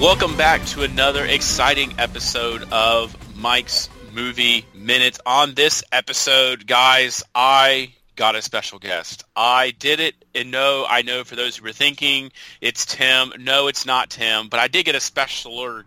Welcome back to another exciting episode of Mike's Movie Minute. On this episode, guys, I got a special guest. I did it, and no, I know for those who were thinking it's Tim. No, it's not Tim, but I did get a special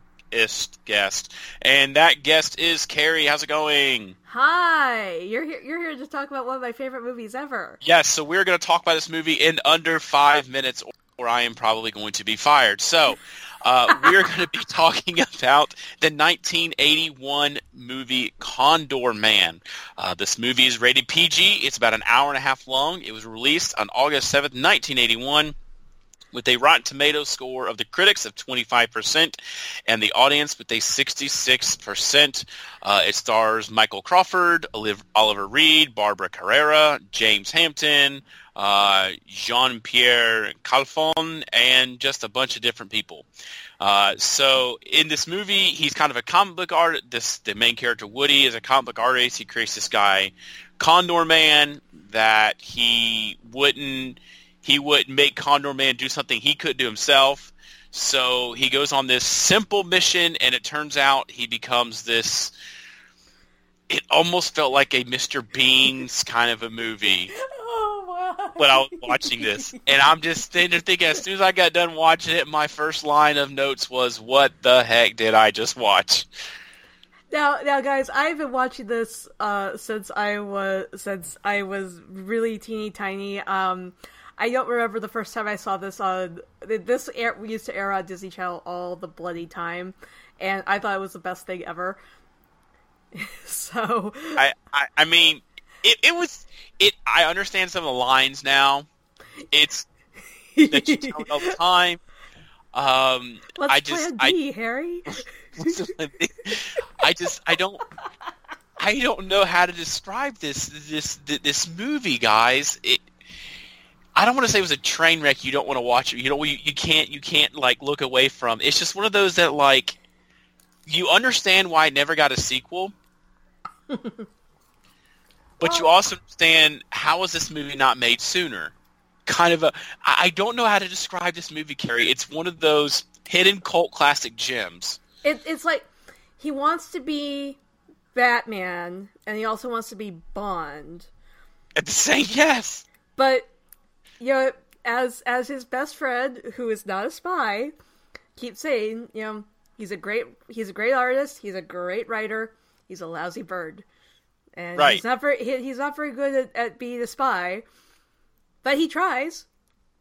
guest, and that guest is Carrie. How's it going? Hi, you're here. You're here to talk about one of my favorite movies ever. Yes, so we're going to talk about this movie in under five minutes, or I am probably going to be fired. So. Uh, we're going to be talking about the 1981 movie Condorman. Uh, this movie is rated PG. It's about an hour and a half long. It was released on August 7th, 1981 with a Rotten Tomato score of the critics of 25% and the audience with a 66%. Uh, it stars Michael Crawford, Oliver Reed, Barbara Carrera, James Hampton, uh, Jean-Pierre Kalfon, and just a bunch of different people. Uh, so in this movie, he's kind of a comic book artist. This the main character Woody is a comic book artist. He creates this guy, Condorman, that he wouldn't he would make Condorman do something he couldn't do himself. So he goes on this simple mission, and it turns out he becomes this. It almost felt like a Mr. Bean's kind of a movie. Oh, when I was watching this, and I'm just sitting there thinking, as soon as I got done watching it, my first line of notes was, "What the heck did I just watch?" Now, now, guys, I've been watching this uh, since I was since I was really teeny tiny. Um, I don't remember the first time I saw this on this air, we used to air on Disney Channel all the bloody time, and I thought it was the best thing ever. so I, I, I mean, it, it was it. I understand some of the lines now. It's that you tell all the time. Um, What's I just, plan B, I, Harry? I just, I don't. I don't know how to describe this this this movie, guys. It I don't want to say it was a train wreck. You don't want to watch it. You know, you, you can't you can't like look away from. It's just one of those that like you understand why it never got a sequel, but well, you also understand how was this movie not made sooner. Kind of a I don't know how to describe this movie, Carrie. It's one of those hidden cult classic gems. It, it's like he wants to be Batman, and he also wants to be Bond. At the same, yes. But you know, as as his best friend, who is not a spy, keeps saying, you know, he's a great he's a great artist, he's a great writer, he's a lousy bird, and right. he's not very he, he's not very good at, at being a spy, but he tries.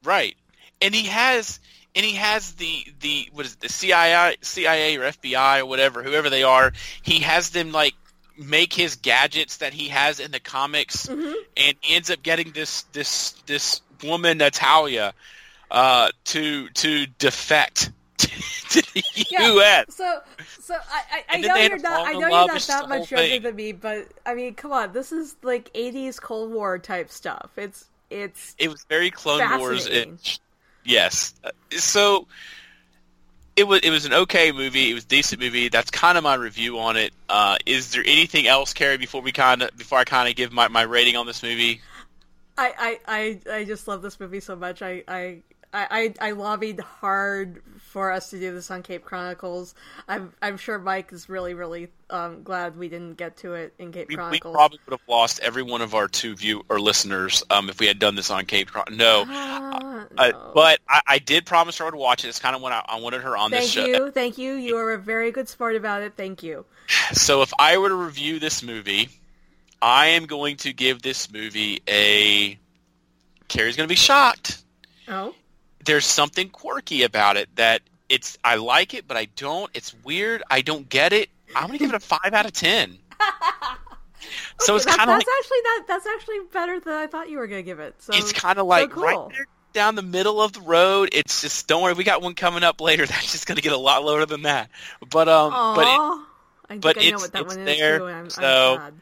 Right, and he has and he has the the what is it, the CIA CIA or FBI or whatever whoever they are. He has them like make his gadgets that he has in the comics, mm-hmm. and ends up getting this this this woman Natalia uh, to to defect to the yeah, U.S. So, so I, I, I know you're not. I know you're not that much younger than me, but I mean, come on, this is like '80s Cold War type stuff. It's it's. It was very Clone Wars. yes. So it was it was an okay movie. It was a decent movie. That's kind of my review on it. Uh, is there anything else, Carrie? Before we kind of before I kind of give my, my rating on this movie. I, I, I, I just love this movie so much. I, I, I, I lobbied hard for us to do this on Cape Chronicles. I'm I'm sure Mike is really really um, glad we didn't get to it in Cape we, Chronicles. We probably would have lost every one of our two view or listeners um, if we had done this on Cape Chronicles. No, uh, no. but I, I, did promise her to watch it. It's kind of when I, I wanted her on thank this show. Thank you, thank you. You are a very good sport about it. Thank you. So if I were to review this movie, I am going to give this movie a Carrie's going to be shocked. Oh. There's something quirky about it that it's I like it, but I don't. It's weird. I don't get it. I'm going to give it a five out of ten. so it's kind of that's like, actually that that's actually better than I thought you were going to give it. So it's kind of like so cool. right there down the middle of the road. It's just don't worry, we got one coming up later. That's just going to get a lot lower than that. But um, Aww. but it, but it's, it's there. I'm, so I'm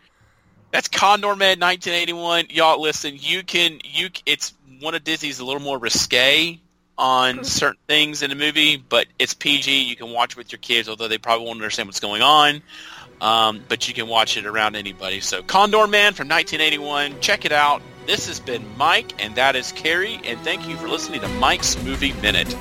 that's Condorman 1981. Y'all listen, you can you it's one of Disney's a little more risque on certain things in the movie, but it's PG. You can watch it with your kids, although they probably won't understand what's going on. Um, but you can watch it around anybody. So Condorman from 1981. Check it out. This has been Mike, and that is Carrie, and thank you for listening to Mike's Movie Minute.